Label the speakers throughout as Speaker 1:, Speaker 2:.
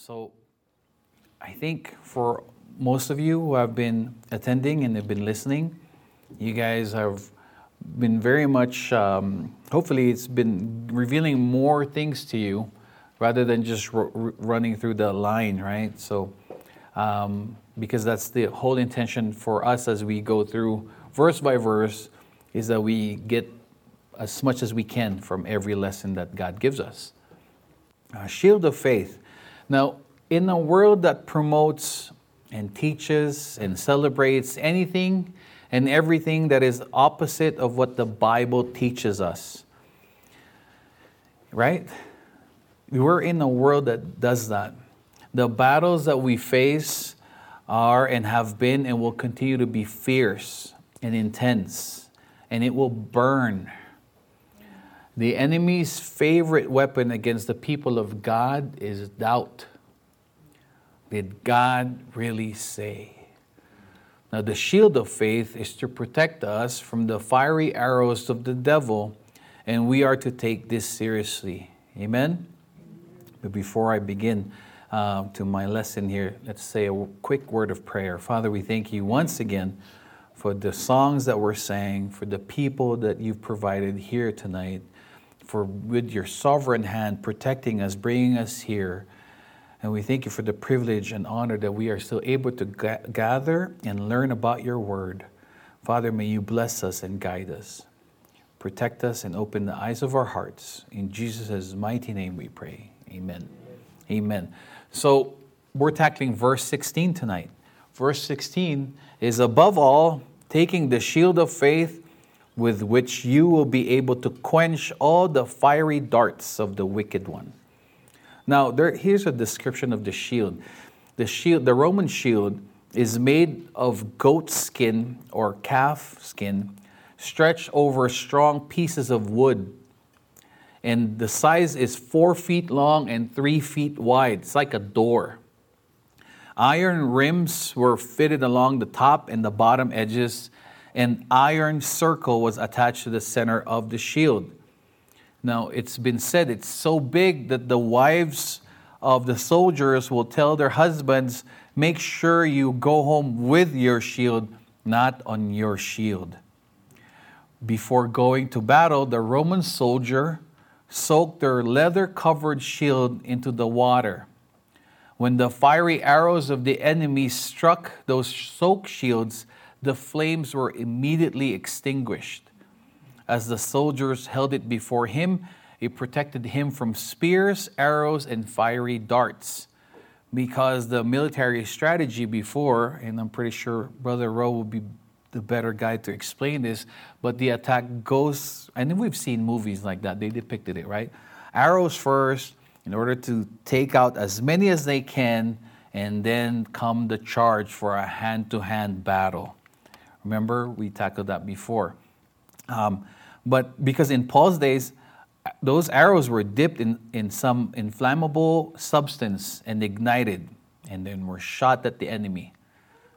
Speaker 1: So, I think for most of you who have been attending and have been listening, you guys have been very much, um, hopefully, it's been revealing more things to you rather than just r- running through the line, right? So, um, because that's the whole intention for us as we go through verse by verse, is that we get as much as we can from every lesson that God gives us. A shield of faith. Now, in a world that promotes and teaches and celebrates anything and everything that is opposite of what the Bible teaches us, right? We're in a world that does that. The battles that we face are and have been and will continue to be fierce and intense, and it will burn. The enemy's favorite weapon against the people of God is doubt. Did God really say? Now, the shield of faith is to protect us from the fiery arrows of the devil, and we are to take this seriously. Amen? But before I begin uh, to my lesson here, let's say a quick word of prayer. Father, we thank you once again for the songs that we're sang, for the people that you've provided here tonight, for with your sovereign hand protecting us, bringing us here. And we thank you for the privilege and honor that we are still able to ga- gather and learn about your word. Father, may you bless us and guide us. Protect us and open the eyes of our hearts. In Jesus' mighty name we pray. Amen. Amen. So we're tackling verse 16 tonight. Verse 16 is above all, taking the shield of faith with which you will be able to quench all the fiery darts of the wicked one. Now, there, here's a description of the shield. The shield, the Roman shield, is made of goat skin or calf skin, stretched over strong pieces of wood. And the size is four feet long and three feet wide. It's like a door. Iron rims were fitted along the top and the bottom edges. An iron circle was attached to the center of the shield. Now, it's been said it's so big that the wives of the soldiers will tell their husbands, make sure you go home with your shield, not on your shield. Before going to battle, the Roman soldier soaked their leather covered shield into the water. When the fiery arrows of the enemy struck those soaked shields, the flames were immediately extinguished. As the soldiers held it before him, it protected him from spears, arrows, and fiery darts. Because the military strategy before, and I'm pretty sure Brother Rowe will be the better guy to explain this, but the attack goes, and we've seen movies like that, they depicted it, right? Arrows first, in order to take out as many as they can, and then come the charge for a hand to hand battle. Remember, we tackled that before. Um, but because in Paul's days, those arrows were dipped in, in some inflammable substance and ignited, and then were shot at the enemy.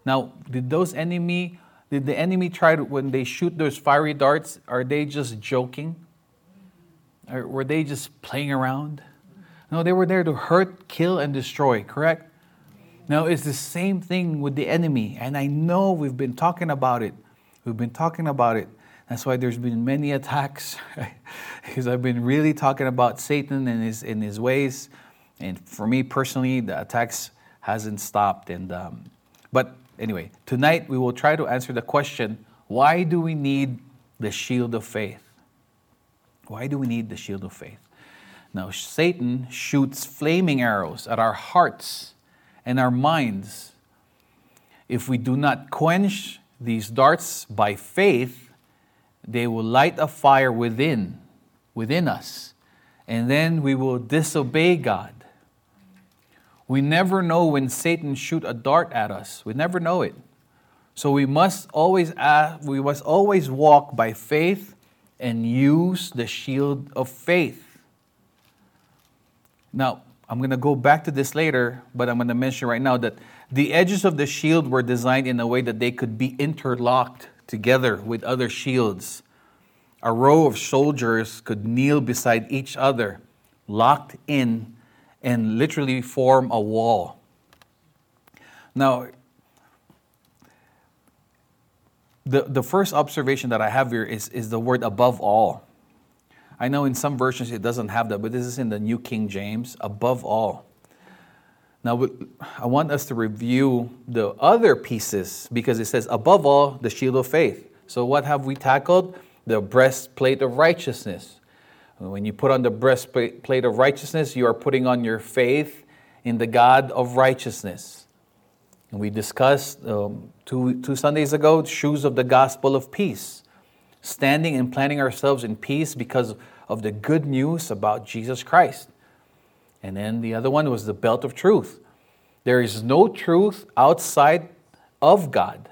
Speaker 1: Now, did those enemy, did the enemy try to, when they shoot those fiery darts, are they just joking? Or were they just playing around? No, they were there to hurt, kill, and destroy, correct? Now, it's the same thing with the enemy, and I know we've been talking about it. We've been talking about it. That's why there's been many attacks, because I've been really talking about Satan and his in his ways. And for me personally, the attacks hasn't stopped. And um, but anyway, tonight we will try to answer the question: Why do we need the shield of faith? Why do we need the shield of faith? Now, Satan shoots flaming arrows at our hearts and our minds. If we do not quench these darts by faith, they will light a fire within, within us, and then we will disobey God. We never know when Satan shoot a dart at us. We never know it. So we must always ask, we must always walk by faith and use the shield of faith. Now, I'm going to go back to this later, but I'm going to mention right now that the edges of the shield were designed in a way that they could be interlocked together with other shields. A row of soldiers could kneel beside each other, locked in, and literally form a wall. Now, the, the first observation that I have here is, is the word above all. I know in some versions it doesn't have that, but this is in the New King James, above all. Now, I want us to review the other pieces because it says, above all, the shield of faith. So, what have we tackled? The breastplate of righteousness. When you put on the breastplate of righteousness, you are putting on your faith in the God of righteousness. And we discussed um, two, two Sundays ago shoes of the gospel of peace, standing and planting ourselves in peace because of the good news about Jesus Christ. And then the other one was the belt of truth. There is no truth outside of God,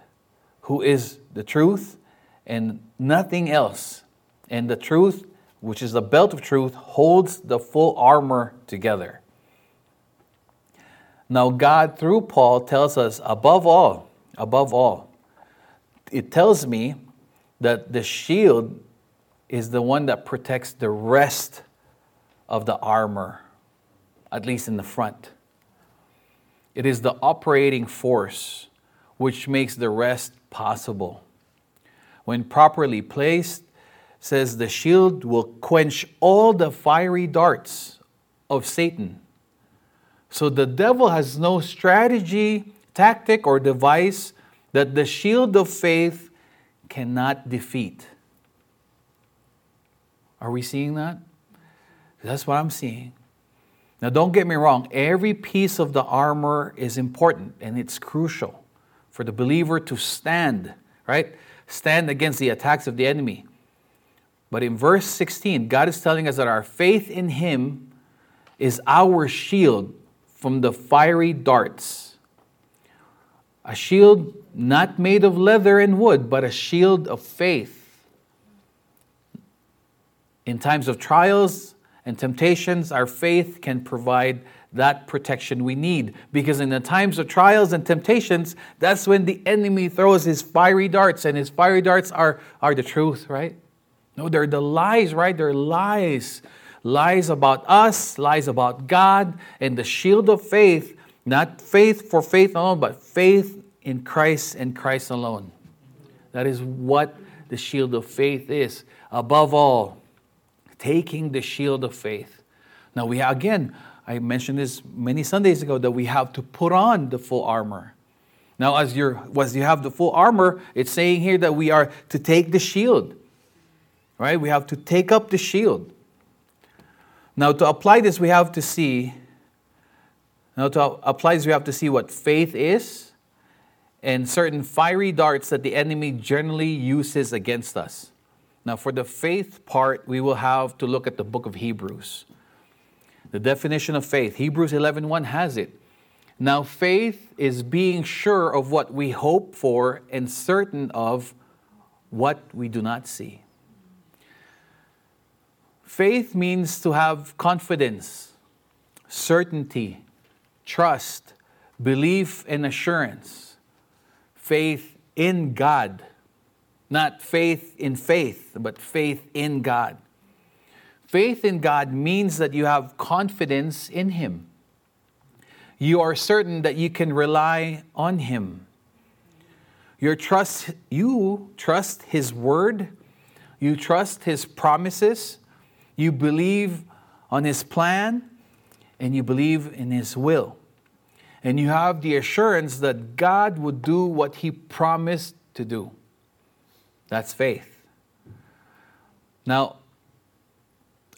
Speaker 1: who is the truth and nothing else. And the truth, which is the belt of truth, holds the full armor together. Now, God, through Paul, tells us above all, above all, it tells me that the shield is the one that protects the rest of the armor at least in the front. It is the operating force which makes the rest possible. When properly placed, says the shield will quench all the fiery darts of Satan. So the devil has no strategy, tactic, or device that the shield of faith cannot defeat. Are we seeing that? That's what I'm seeing. Now, don't get me wrong, every piece of the armor is important and it's crucial for the believer to stand, right? Stand against the attacks of the enemy. But in verse 16, God is telling us that our faith in Him is our shield from the fiery darts. A shield not made of leather and wood, but a shield of faith. In times of trials, and temptations, our faith can provide that protection we need. Because in the times of trials and temptations, that's when the enemy throws his fiery darts, and his fiery darts are, are the truth, right? No, they're the lies, right? They're lies. Lies about us, lies about God, and the shield of faith, not faith for faith alone, but faith in Christ and Christ alone. That is what the shield of faith is. Above all, taking the shield of faith. Now, we again, I mentioned this many Sundays ago that we have to put on the full armor. Now, as, you as you have the full armor, it's saying here that we are to take the shield, right? We have to take up the shield. Now, to apply this, we have to see. Now, to apply this, we have to see what faith is and certain fiery darts that the enemy generally uses against us. Now, for the faith part, we will have to look at the book of Hebrews. The definition of faith, Hebrews 11:1 has it. Now, faith is being sure of what we hope for and certain of what we do not see. Faith means to have confidence, certainty, trust, belief, and assurance. Faith in God not faith in faith, but faith in God. Faith in God means that you have confidence in Him. You are certain that you can rely on Him. Your trust, you trust His word, you trust His promises, you believe on His plan, and you believe in His will. And you have the assurance that God would do what He promised to do. That's faith. Now,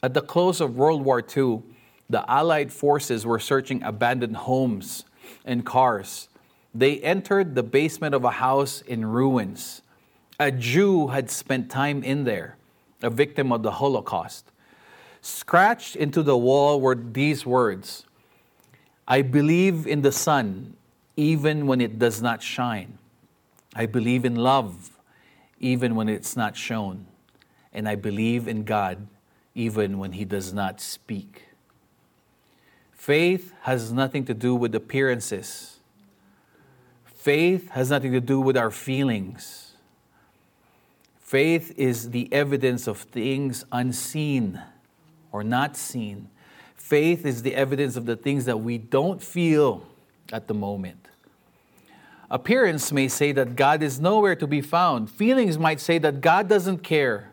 Speaker 1: at the close of World War II, the Allied forces were searching abandoned homes and cars. They entered the basement of a house in ruins. A Jew had spent time in there, a victim of the Holocaust. Scratched into the wall were these words I believe in the sun, even when it does not shine. I believe in love, even when it's not shown. And I believe in God even when He does not speak. Faith has nothing to do with appearances. Faith has nothing to do with our feelings. Faith is the evidence of things unseen or not seen. Faith is the evidence of the things that we don't feel at the moment. Appearance may say that God is nowhere to be found. Feelings might say that God doesn't care.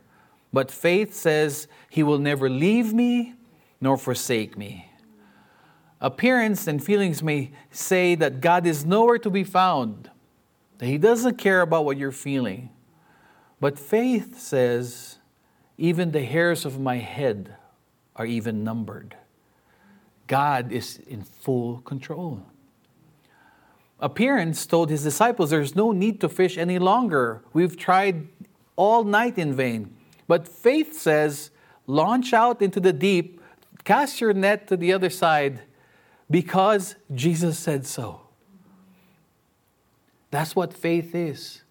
Speaker 1: But faith says he will never leave me nor forsake me. Appearance and feelings may say that God is nowhere to be found, that he doesn't care about what you're feeling. But faith says, even the hairs of my head are even numbered. God is in full control. Appearance told his disciples, There's no need to fish any longer. We've tried all night in vain. But faith says, Launch out into the deep, cast your net to the other side, because Jesus said so. That's what faith is.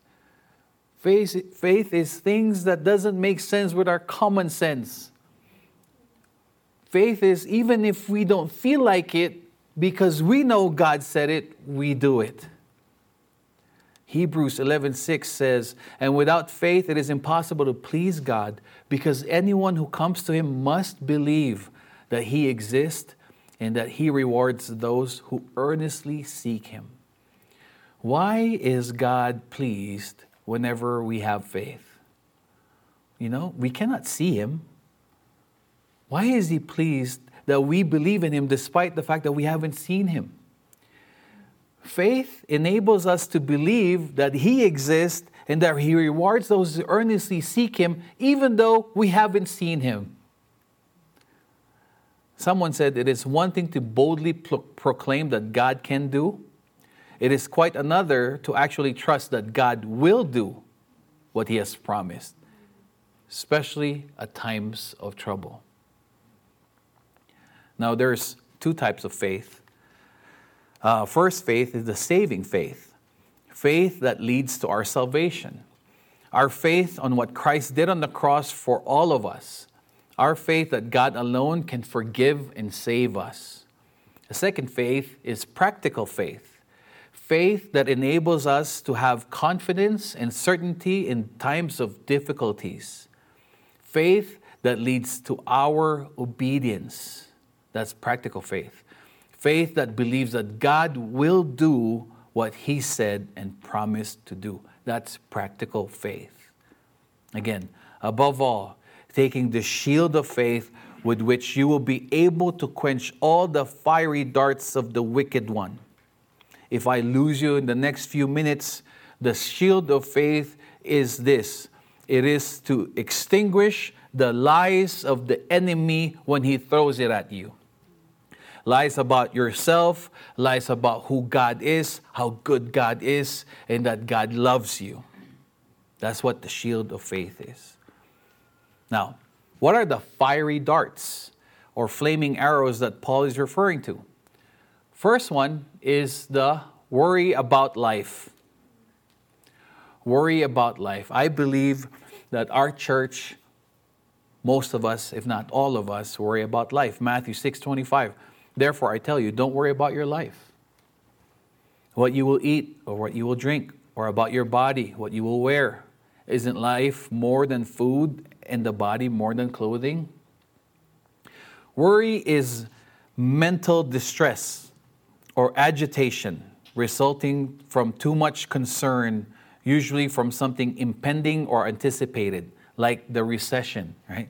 Speaker 1: Faith, faith is things that doesn't make sense with our common sense. Faith is even if we don't feel like it, because we know God said it, we do it. Hebrews 11:6 says, "And without faith it is impossible to please God, because anyone who comes to him must believe that he exists and that he rewards those who earnestly seek him." Why is God pleased whenever we have faith? You know, we cannot see him. Why is he pleased that we believe in him despite the fact that we haven't seen him. Faith enables us to believe that he exists and that he rewards those who earnestly seek him, even though we haven't seen him. Someone said it is one thing to boldly pro- proclaim that God can do, it is quite another to actually trust that God will do what he has promised, especially at times of trouble. Now, there's two types of faith. Uh, first faith is the saving faith, faith that leads to our salvation. Our faith on what Christ did on the cross for all of us. Our faith that God alone can forgive and save us. The second faith is practical faith, faith that enables us to have confidence and certainty in times of difficulties, faith that leads to our obedience. That's practical faith. Faith that believes that God will do what He said and promised to do. That's practical faith. Again, above all, taking the shield of faith with which you will be able to quench all the fiery darts of the wicked one. If I lose you in the next few minutes, the shield of faith is this it is to extinguish the lies of the enemy when he throws it at you lies about yourself, lies about who God is, how good God is, and that God loves you. That's what the shield of faith is. Now, what are the fiery darts or flaming arrows that Paul is referring to? First one is the worry about life. Worry about life. I believe that our church, most of us, if not all of us, worry about life. Matthew 6 25. Therefore, I tell you, don't worry about your life, what you will eat or what you will drink, or about your body, what you will wear. Isn't life more than food and the body more than clothing? Worry is mental distress or agitation resulting from too much concern, usually from something impending or anticipated, like the recession, right?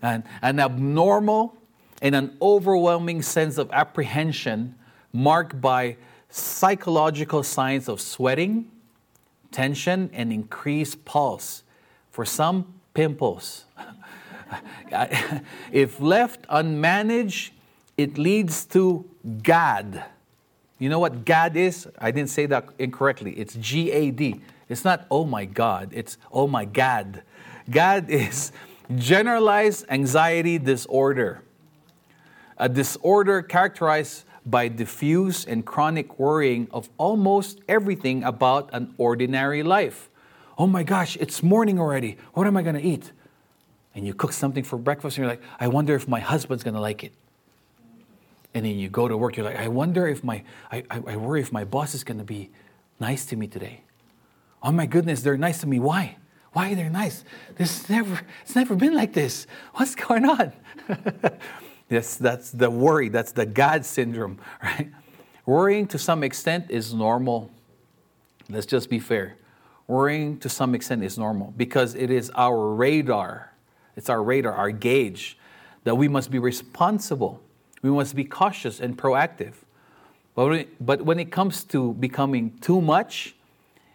Speaker 1: And an abnormal and an overwhelming sense of apprehension marked by psychological signs of sweating, tension, and increased pulse. For some, pimples. if left unmanaged, it leads to GAD. You know what GAD is? I didn't say that incorrectly. It's G A D. It's not, oh my God, it's, oh my God. GAD is generalized anxiety disorder a disorder characterized by diffuse and chronic worrying of almost everything about an ordinary life. Oh my gosh, it's morning already. What am I going to eat? And you cook something for breakfast and you're like, I wonder if my husband's going to like it. And then you go to work, you're like, I wonder if my, I, I, I worry if my boss is going to be nice to me today. Oh my goodness, they're nice to me. Why? Why are they nice? This never, it's never been like this. What's going on? That's, that's the worry, that's the God syndrome, right? Worrying to some extent is normal. Let's just be fair. Worrying to some extent is normal because it is our radar. It's our radar, our gauge, that we must be responsible. We must be cautious and proactive. But when it, but when it comes to becoming too much,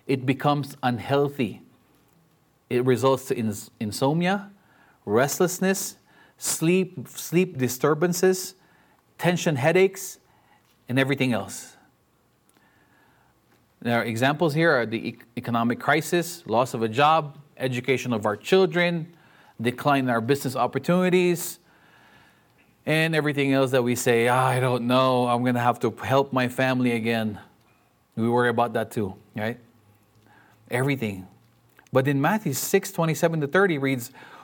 Speaker 1: it becomes unhealthy. It results in insomnia, restlessness, sleep, sleep disturbances, tension headaches, and everything else. Are examples here are the economic crisis, loss of a job, education of our children, decline in our business opportunities, and everything else that we say, oh, I don't know, I'm going to have to help my family again. We worry about that too, right? Everything. But in Matthew 6 27 to 30 reads,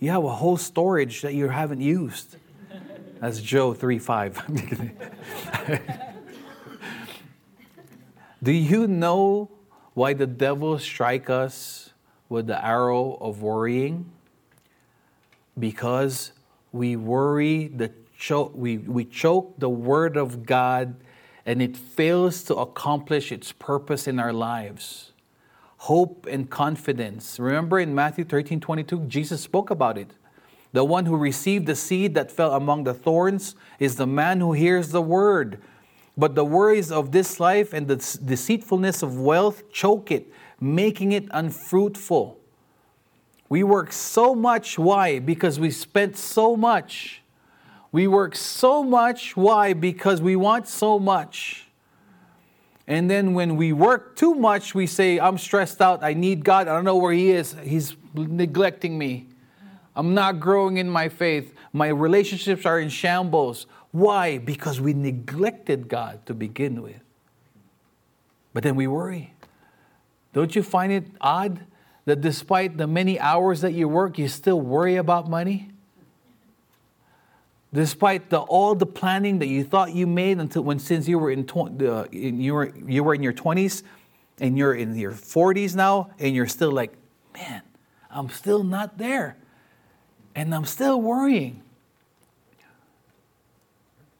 Speaker 1: You have a whole storage that you haven't used. That's Joe 3 5. Do you know why the devil strike us with the arrow of worrying? Because we worry, the cho- we, we choke the word of God and it fails to accomplish its purpose in our lives. Hope and confidence. Remember in Matthew 13 22, Jesus spoke about it. The one who received the seed that fell among the thorns is the man who hears the word but the worries of this life and the deceitfulness of wealth choke it, making it unfruitful. We work so much. Why? Because we spent so much. We work so much. Why? Because we want so much. And then when we work too much, we say, I'm stressed out. I need God. I don't know where He is. He's neglecting me. I'm not growing in my faith. My relationships are in shambles. Why? Because we neglected God to begin with. But then we worry. Don't you find it odd that despite the many hours that you work, you still worry about money? Despite the, all the planning that you thought you made until when since you were in, tw- uh, in you were you were in your 20s and you're in your 40s now and you're still like, man, I'm still not there. And I'm still worrying.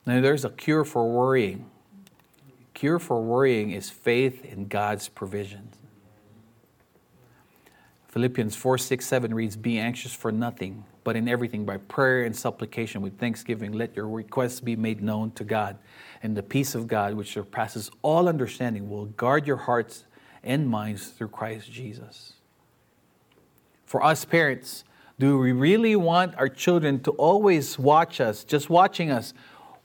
Speaker 1: Now, there's a cure for worrying. Cure for worrying is faith in God's provisions. Philippians 4 6 7 reads, Be anxious for nothing, but in everything by prayer and supplication with thanksgiving, let your requests be made known to God. And the peace of God, which surpasses all understanding, will guard your hearts and minds through Christ Jesus. For us parents, do we really want our children to always watch us, just watching us,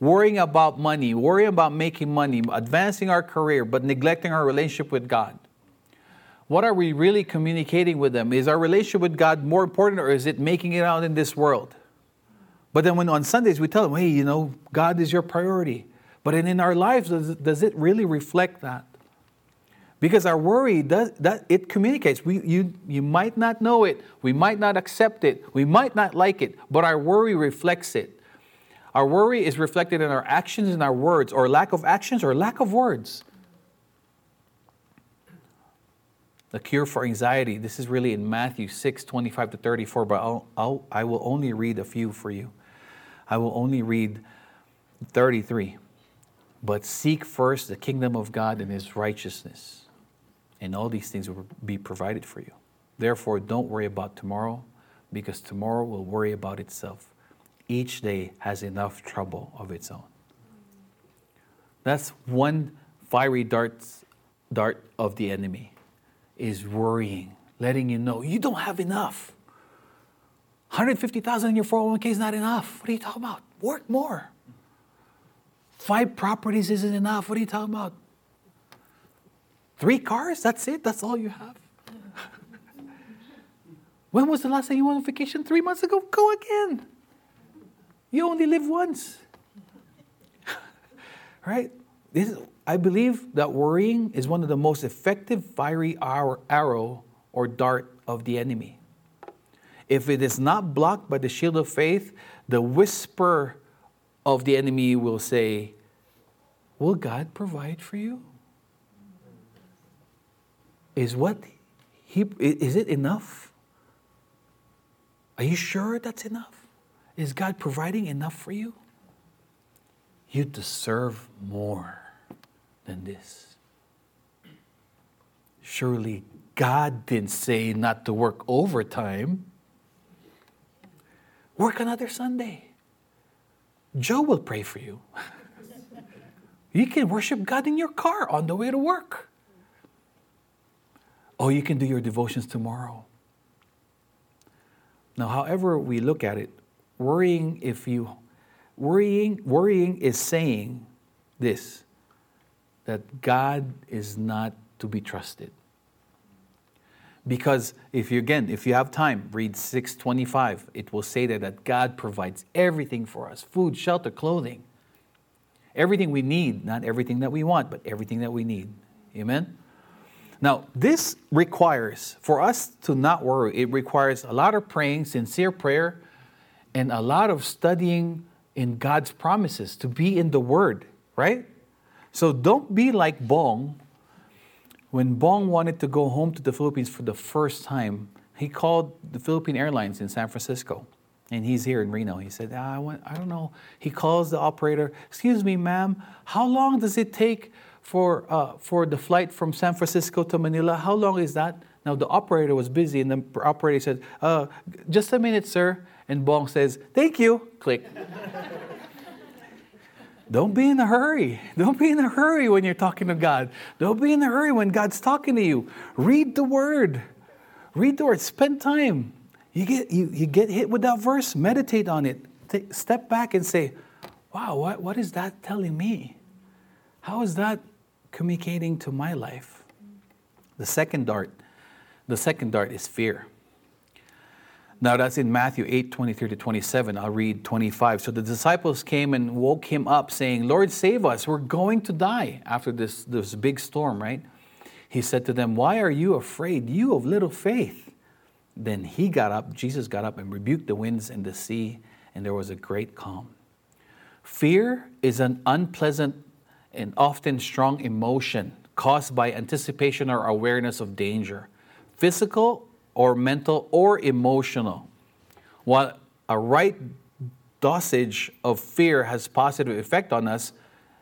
Speaker 1: worrying about money, worrying about making money, advancing our career, but neglecting our relationship with God? What are we really communicating with them? Is our relationship with God more important or is it making it out in this world? But then when on Sundays we tell them, hey, you know, God is your priority. But in our lives, does, does it really reflect that? Because our worry does that it communicates. We, you, you might not know it, we might not accept it, we might not like it, but our worry reflects it. Our worry is reflected in our actions and our words, or lack of actions or lack of words. The cure for anxiety, this is really in Matthew 6 25 to 34, but I'll, I'll, I will only read a few for you. I will only read 33. But seek first the kingdom of God and his righteousness, and all these things will be provided for you. Therefore, don't worry about tomorrow, because tomorrow will worry about itself each day has enough trouble of its own. That's one fiery dart, dart of the enemy is worrying, letting you know you don't have enough. 150,000 in your 401k is not enough. What are you talking about? Work more. Five properties isn't enough. What are you talking about? Three cars? That's it? That's all you have? when was the last time you went on vacation? Three months ago? Go again. You only live once. right? This, I believe that worrying is one of the most effective fiery arrow or dart of the enemy. If it is not blocked by the shield of faith, the whisper of the enemy will say, Will God provide for you? Is what he is it enough? Are you sure that's enough? Is God providing enough for you? You deserve more than this. Surely God didn't say not to work overtime. Work another Sunday. Joe will pray for you. you can worship God in your car on the way to work. Or you can do your devotions tomorrow. Now, however we look at it, worrying if you worrying worrying is saying this that God is not to be trusted. Because if you again, if you have time, read 625, it will say there that God provides everything for us food, shelter, clothing. Everything we need, not everything that we want, but everything that we need. Amen? Now, this requires, for us to not worry, it requires a lot of praying, sincere prayer, and a lot of studying in God's promises, to be in the Word, right? So don't be like Bong, when Bong wanted to go home to the Philippines for the first time, he called the Philippine Airlines in San Francisco. And he's here in Reno. He said, ah, I, want, I don't know. He calls the operator, Excuse me, ma'am, how long does it take for, uh, for the flight from San Francisco to Manila? How long is that? Now, the operator was busy, and the operator said, uh, Just a minute, sir. And Bong says, Thank you. Click. Don't be in a hurry. Don't be in a hurry when you're talking to God. Don't be in a hurry when God's talking to you. Read the word. Read the word. Spend time. You get, you, you get hit with that verse, meditate on it. Take, step back and say, wow, what, what is that telling me? How is that communicating to my life? The second dart, the second dart is fear. Now that's in Matthew 8, 23 to 27. I'll read 25. So the disciples came and woke him up, saying, Lord, save us. We're going to die after this, this big storm, right? He said to them, Why are you afraid, you of little faith? Then he got up, Jesus got up and rebuked the winds and the sea, and there was a great calm. Fear is an unpleasant and often strong emotion caused by anticipation or awareness of danger, physical or mental or emotional. While a right dosage of fear has positive effect on us,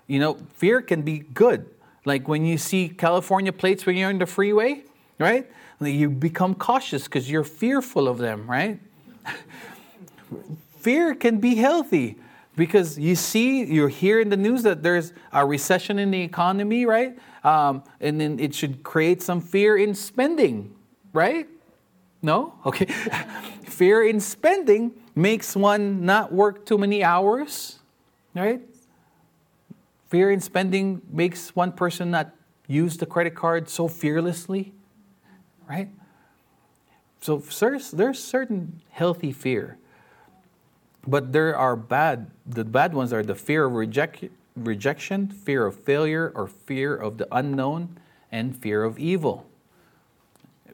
Speaker 1: you know, fear can be good. Like when you see California plates when you're on the freeway, right? You become cautious because you're fearful of them, right? fear can be healthy because you see, you hear in the news that there's a recession in the economy, right? Um, and then it should create some fear in spending, right? No? Okay. Fear in spending makes one not work too many hours, right? Fear in spending makes one person not use the credit card so fearlessly, right? So there's certain healthy fear, but there are bad. The bad ones are the fear of reject, rejection, fear of failure, or fear of the unknown, and fear of evil.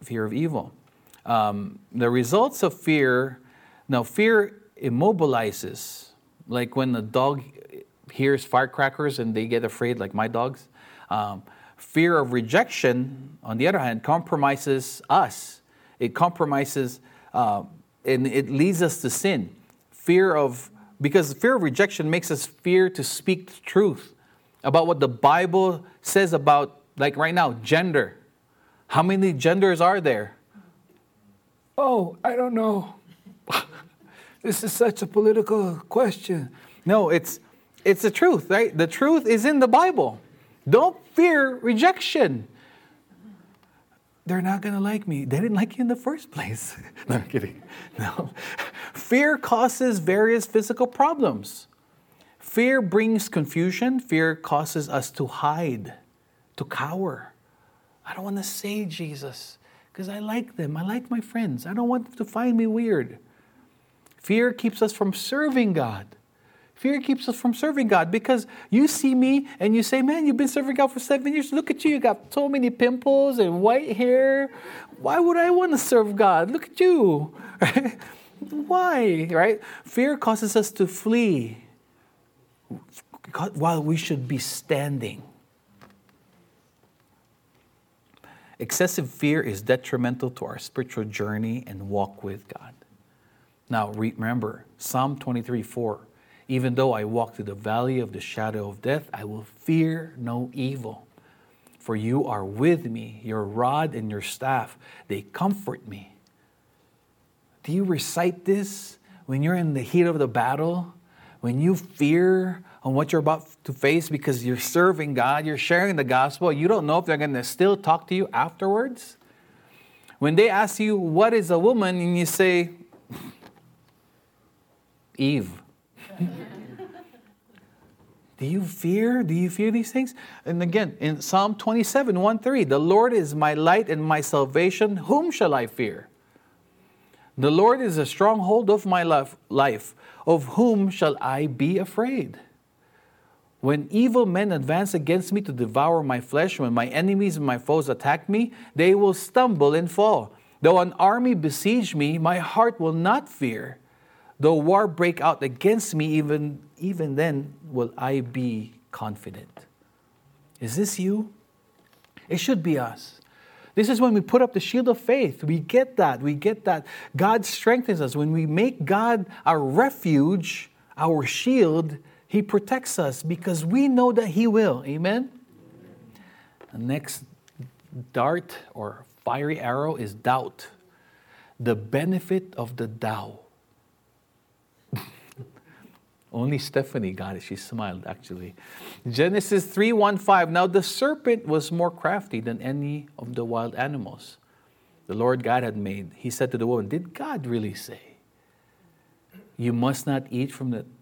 Speaker 1: Fear of evil. Um, the results of fear, now fear immobilizes, like when a dog hears firecrackers and they get afraid, like my dogs. Um, fear of rejection, on the other hand, compromises us. It compromises uh, and it leads us to sin. Fear of, because fear of rejection makes us fear to speak the truth about what the Bible says about, like right now, gender. How many genders are there? Oh, I don't know. this is such a political question. No, it's it's the truth, right? The truth is in the Bible. Don't fear rejection. They're not going to like me. They didn't like you in the first place. no, I'm kidding. No. Fear causes various physical problems. Fear brings confusion. Fear causes us to hide, to cower. I don't want to say Jesus because I like them. I like my friends. I don't want them to find me weird. Fear keeps us from serving God. Fear keeps us from serving God because you see me and you say, Man, you've been serving God for seven years. Look at you. You got so many pimples and white hair. Why would I want to serve God? Look at you. Why? Right? Fear causes us to flee while we should be standing. Excessive fear is detrimental to our spiritual journey and walk with God. Now, remember Psalm 23 4 even though I walk through the valley of the shadow of death, I will fear no evil. For you are with me, your rod and your staff, they comfort me. Do you recite this when you're in the heat of the battle? When you fear on what you're about to face because you're serving God, you're sharing the gospel, you don't know if they're going to still talk to you afterwards? When they ask you, What is a woman? and you say, Eve. Do you fear? Do you fear these things? And again, in Psalm 27, 1 3, the Lord is my light and my salvation. Whom shall I fear? The Lord is a stronghold of my life. Of whom shall I be afraid? When evil men advance against me to devour my flesh, when my enemies and my foes attack me, they will stumble and fall. Though an army besiege me, my heart will not fear. Though war break out against me, even, even then will I be confident. Is this you? It should be us. This is when we put up the shield of faith. We get that. We get that. God strengthens us. When we make God our refuge, our shield, He protects us because we know that He will. Amen? The next dart or fiery arrow is doubt. The benefit of the doubt. Only Stephanie got it. She smiled, actually. Genesis 3 1 5. Now the serpent was more crafty than any of the wild animals the Lord God had made. He said to the woman, Did God really say, You must not eat from the,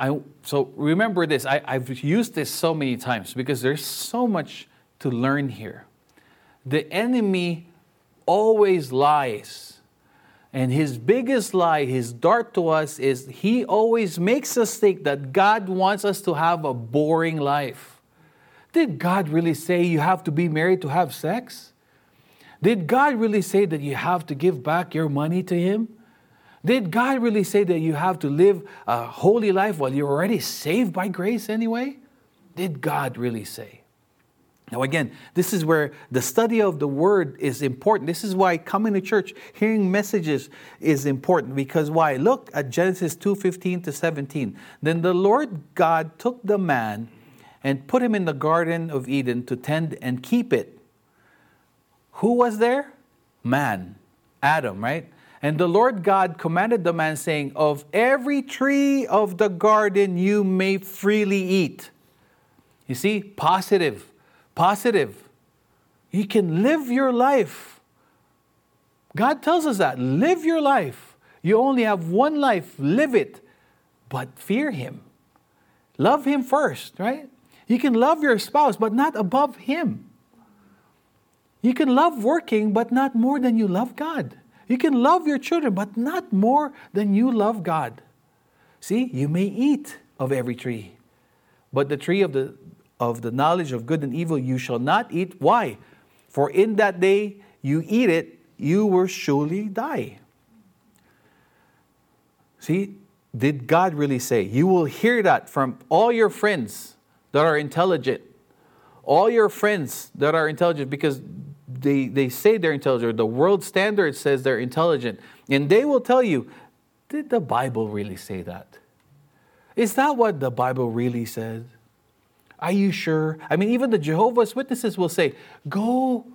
Speaker 1: I, so remember this. I, I've used this so many times because there's so much to learn here. The enemy always lies and his biggest lie, his dart to us, is he always makes us think that God wants us to have a boring life. Did God really say you have to be married to have sex? Did God really say that you have to give back your money to Him? Did God really say that you have to live a holy life while you're already saved by grace anyway? Did God really say? Now, again, this is where the study of the word is important. This is why coming to church, hearing messages is important. Because why? Look at Genesis 2 15 to 17. Then the Lord God took the man and put him in the Garden of Eden to tend and keep it. Who was there? Man, Adam, right? And the Lord God commanded the man, saying, Of every tree of the garden you may freely eat. You see, positive positive. You can live your life. God tells us that. Live your life. You only have one life. Live it. But fear Him. Love Him first, right? You can love your spouse, but not above Him. You can love working, but not more than you love God. You can love your children, but not more than you love God. See, you may eat of every tree, but the tree of the of the knowledge of good and evil you shall not eat. Why? For in that day you eat it, you will surely die. See, did God really say? You will hear that from all your friends that are intelligent. All your friends that are intelligent because they, they say they're intelligent. The world standard says they're intelligent. And they will tell you, did the Bible really say that? Is that what the Bible really says? Are you sure? I mean, even the Jehovah's Witnesses will say, go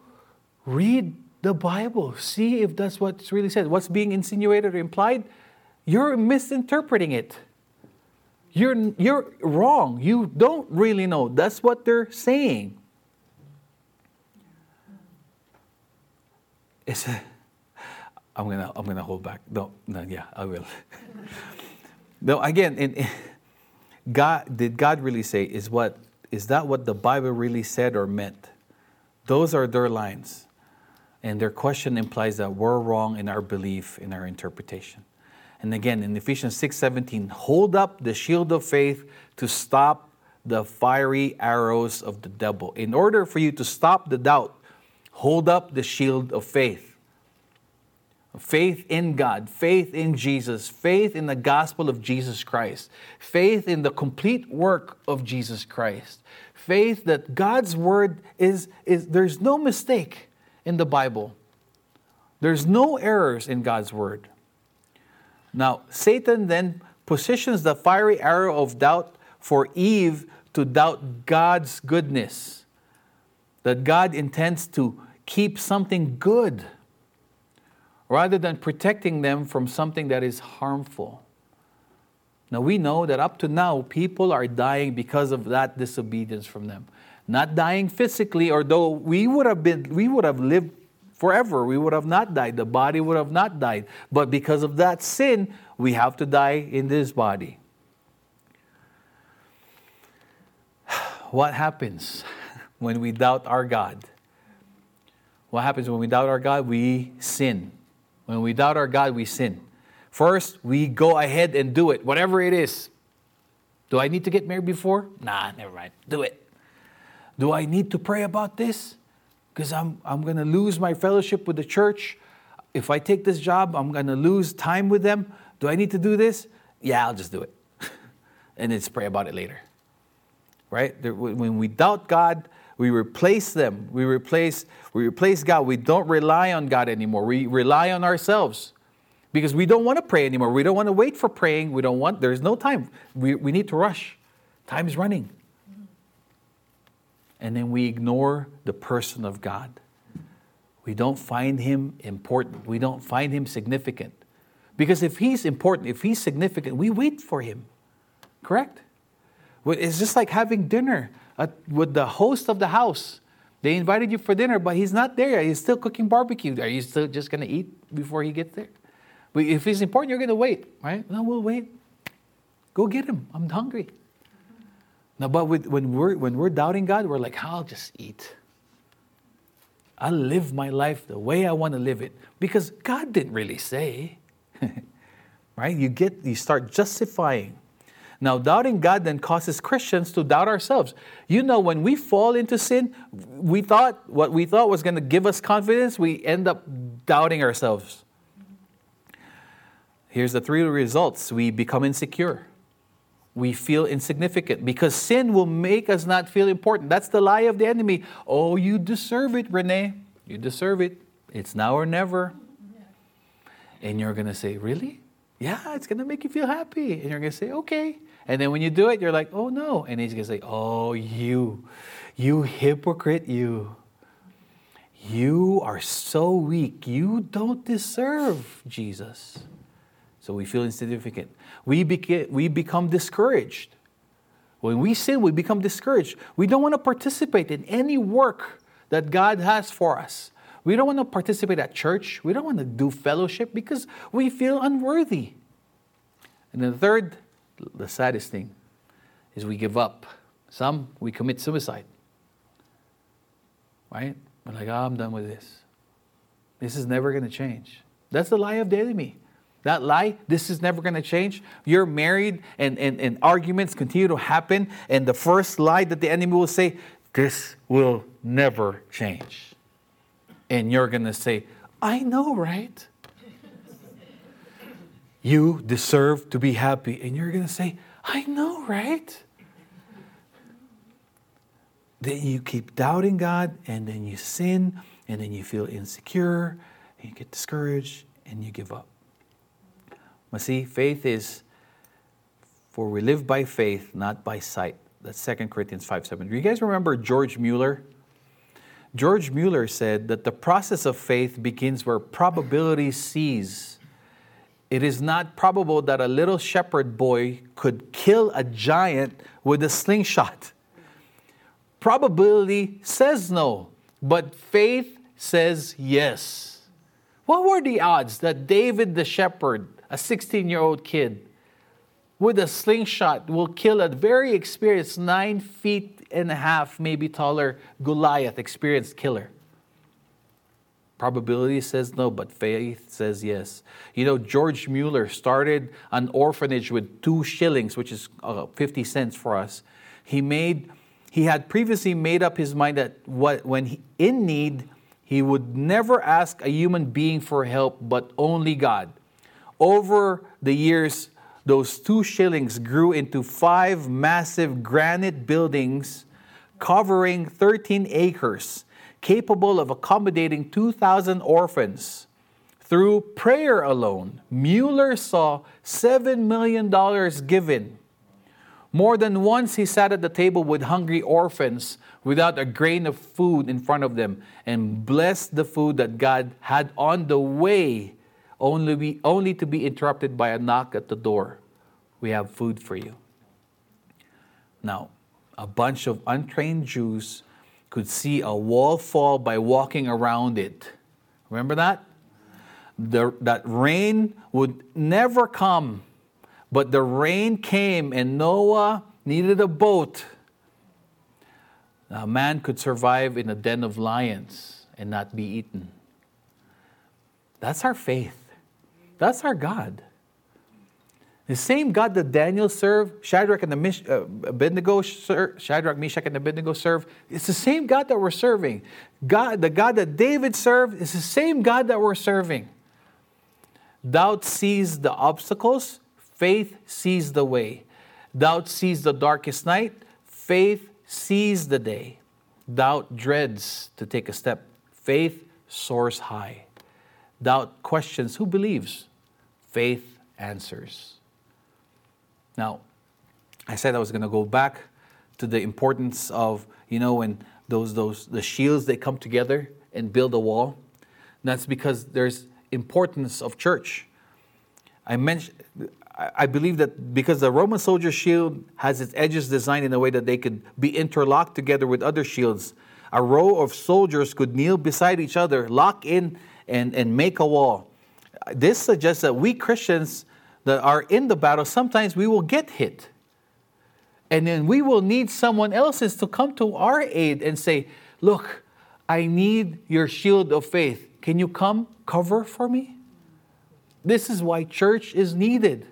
Speaker 1: read the Bible, see if that's what's really said. What's being insinuated or implied? You're misinterpreting it. You're, you're wrong. You don't really know. That's what they're saying. It's a, I'm gonna I'm gonna hold back. No, no, yeah, I will. no, again, in, in, God did God really say is what is that what the Bible really said or meant? Those are their lines. And their question implies that we're wrong in our belief, in our interpretation. And again, in Ephesians 6:17, hold up the shield of faith to stop the fiery arrows of the devil. In order for you to stop the doubt, hold up the shield of faith. Faith in God, faith in Jesus, faith in the gospel of Jesus Christ, faith in the complete work of Jesus Christ, faith that God's word is, is there's no mistake in the Bible. There's no errors in God's word. Now, Satan then positions the fiery arrow of doubt for Eve to doubt God's goodness, that God intends to keep something good rather than protecting them from something that is harmful. Now, we know that up to now, people are dying because of that disobedience from them. Not dying physically, or though we would have been, we would have lived forever. We would have not died. The body would have not died. But because of that sin, we have to die in this body. What happens when we doubt our God? What happens when we doubt our God? We sin. When we doubt our God, we sin. First, we go ahead and do it, whatever it is. Do I need to get married before? Nah, never mind. Do it. Do I need to pray about this? Because I'm, I'm going to lose my fellowship with the church. If I take this job, I'm going to lose time with them. Do I need to do this? Yeah, I'll just do it. and then pray about it later. Right? When we doubt God, we replace them. We replace, we replace God. We don't rely on God anymore. We rely on ourselves because we don't want to pray anymore. We don't want to wait for praying. We don't want, there's no time. We, we need to rush. Time is running. And then we ignore the person of God. We don't find him important. We don't find him significant. Because if he's important, if he's significant, we wait for him. Correct? It's just like having dinner with the host of the house. They invited you for dinner, but he's not there. He's still cooking barbecue. Are you still just going to eat before he gets there? But if it's important, you're going to wait, right? No, we'll wait. Go get him. I'm hungry. No, but with, when, we're, when we're doubting God, we're like, I'll just eat. I'll live my life the way I want to live it. Because God didn't really say. right? You get you start justifying now, doubting God then causes Christians to doubt ourselves. You know, when we fall into sin, we thought what we thought was going to give us confidence, we end up doubting ourselves. Here's the three results we become insecure. We feel insignificant because sin will make us not feel important. That's the lie of the enemy. Oh, you deserve it, Renee. You deserve it. It's now or never. And you're going to say, Really? Yeah, it's going to make you feel happy. And you're going to say, Okay. And then when you do it, you're like, oh no. And he's going to say, oh, you, you hypocrite, you. You are so weak. You don't deserve Jesus. So we feel insignificant. We, beca- we become discouraged. When we sin, we become discouraged. We don't want to participate in any work that God has for us. We don't want to participate at church. We don't want to do fellowship because we feel unworthy. And the third the saddest thing is we give up. Some, we commit suicide. Right? We're like, oh, I'm done with this. This is never going to change. That's the lie of the enemy. That lie, this is never going to change. You're married and, and, and arguments continue to happen. And the first lie that the enemy will say, this will never change. And you're going to say, I know, right? You deserve to be happy. And you're going to say, I know, right? then you keep doubting God, and then you sin, and then you feel insecure, and you get discouraged, and you give up. But see, faith is for we live by faith, not by sight. That's 2 Corinthians 5 7. Do you guys remember George Mueller? George Mueller said that the process of faith begins where probability cease it is not probable that a little shepherd boy could kill a giant with a slingshot. Probability says no, but faith says yes. What were the odds that David the shepherd, a 16 year old kid, with a slingshot will kill a very experienced, nine feet and a half, maybe taller Goliath, experienced killer? Probability says no, but faith says yes. You know, George Mueller started an orphanage with two shillings, which is uh, 50 cents for us. He made, he had previously made up his mind that what, when he, in need, he would never ask a human being for help, but only God. Over the years, those two shillings grew into five massive granite buildings covering 13 acres capable of accommodating 2,000 orphans. Through prayer alone, Mueller saw $7 million given. More than once, he sat at the table with hungry orphans without a grain of food in front of them and blessed the food that God had on the way, only, be, only to be interrupted by a knock at the door. We have food for you. Now, a bunch of untrained Jews could see a wall fall by walking around it. Remember that? The, that rain would never come, but the rain came, and Noah needed a boat. A man could survive in a den of lions and not be eaten. That's our faith. That's our God. The same God that Daniel served, Shadrach and the Mish, uh, Abednego, Shadrach, Meshach, and Abednego served, it's the same God that we're serving. God, the God that David served is the same God that we're serving. Doubt sees the obstacles, faith sees the way. Doubt sees the darkest night, faith sees the day. Doubt dreads to take a step, faith soars high. Doubt questions who believes, faith answers. Now, I said I was going to go back to the importance of, you know, when those, those, the shields, they come together and build a wall. And that's because there's importance of church. I mentioned, I believe that because the Roman soldier shield has its edges designed in a way that they could be interlocked together with other shields, a row of soldiers could kneel beside each other, lock in, and, and make a wall. This suggests that we Christians that are in the battle, sometimes we will get hit. And then we will need someone else's to come to our aid and say, Look, I need your shield of faith. Can you come cover for me? This is why church is needed.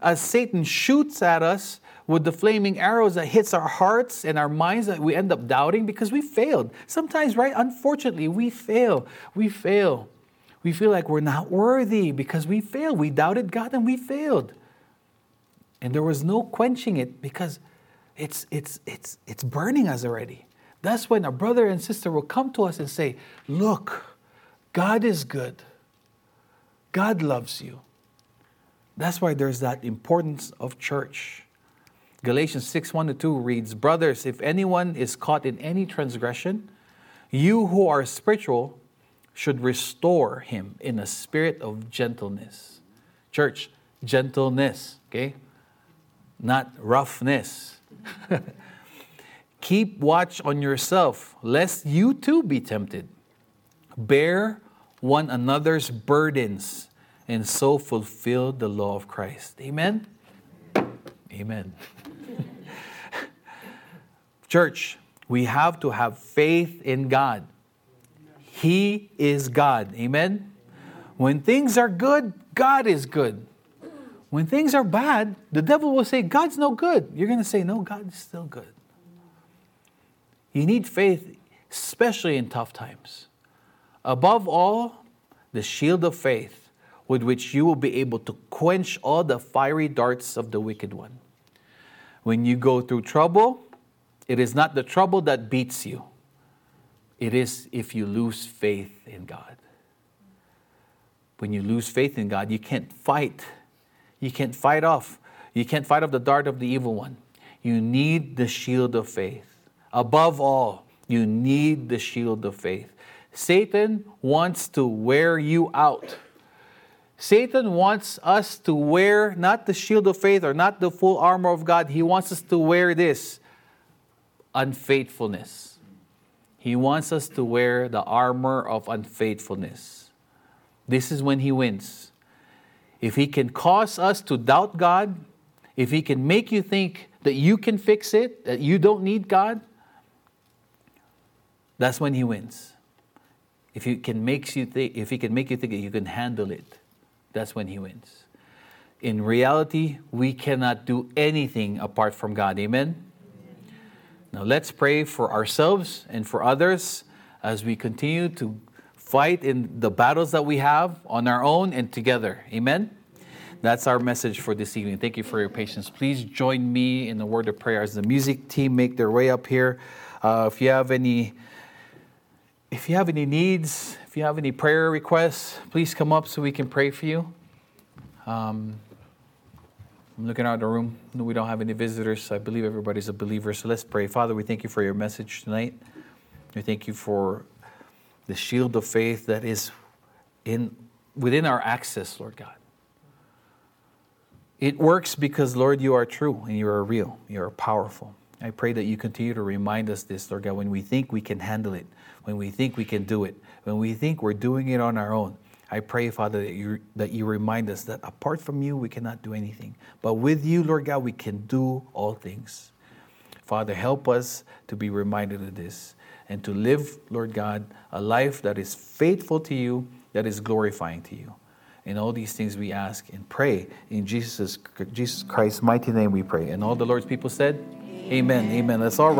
Speaker 1: As Satan shoots at us with the flaming arrows that hits our hearts and our minds that we end up doubting because we failed. Sometimes, right? Unfortunately, we fail. We fail. We feel like we're not worthy because we failed. We doubted God and we failed. And there was no quenching it because it's, it's, it's, it's burning us already. That's when a brother and sister will come to us and say, Look, God is good. God loves you. That's why there's that importance of church. Galatians 6 1 to 2 reads, Brothers, if anyone is caught in any transgression, you who are spiritual should restore him in a spirit of gentleness. Church, gentleness, okay? Not roughness. Keep watch on yourself, lest you too be tempted. Bear one another's burdens and so fulfill the law of Christ. Amen? Amen. Church, we have to have faith in God. He is God. Amen? When things are good, God is good. When things are bad, the devil will say, God's no good. You're going to say, No, God is still good. You need faith, especially in tough times. Above all, the shield of faith with which you will be able to quench all the fiery darts of the wicked one. When you go through trouble, it is not the trouble that beats you, it is if you lose faith in God. When you lose faith in God, you can't fight. You can't fight off. You can't fight off the dart of the evil one. You need the shield of faith. Above all, you need the shield of faith. Satan wants to wear you out. Satan wants us to wear not the shield of faith or not the full armor of God. He wants us to wear this unfaithfulness. He wants us to wear the armor of unfaithfulness. This is when he wins. If he can cause us to doubt God, if he can make you think that you can fix it, that you don't need God, that's when he wins. If he can makes you think, if he can make you think that you can handle it, that's when he wins. In reality, we cannot do anything apart from God. Amen? Now let's pray for ourselves and for others as we continue to fight in the battles that we have on our own and together. Amen? That's our message for this evening. Thank you for your patience. Please join me in the word of prayer as the music team make their way up here. Uh, if you have any if you have any needs, if you have any prayer requests, please come up so we can pray for you. Um, I'm looking out the room. We don't have any visitors. I believe everybody's a believer. So let's pray. Father, we thank you for your message tonight. We thank you for the shield of faith that is in within our access, Lord God. It works because, Lord, you are true and you are real. You are powerful. I pray that you continue to remind us this, Lord God, when we think we can handle it, when we think we can do it, when we think we're doing it on our own. I pray, Father, that you, that you remind us that apart from you, we cannot do anything. But with you, Lord God, we can do all things. Father, help us to be reminded of this and to live, Lord God, a life that is faithful to you, that is glorifying to you. In all these things we ask and pray in Jesus, Jesus Christ's mighty name we pray. And all the Lord's people said, Amen. Amen. Let's all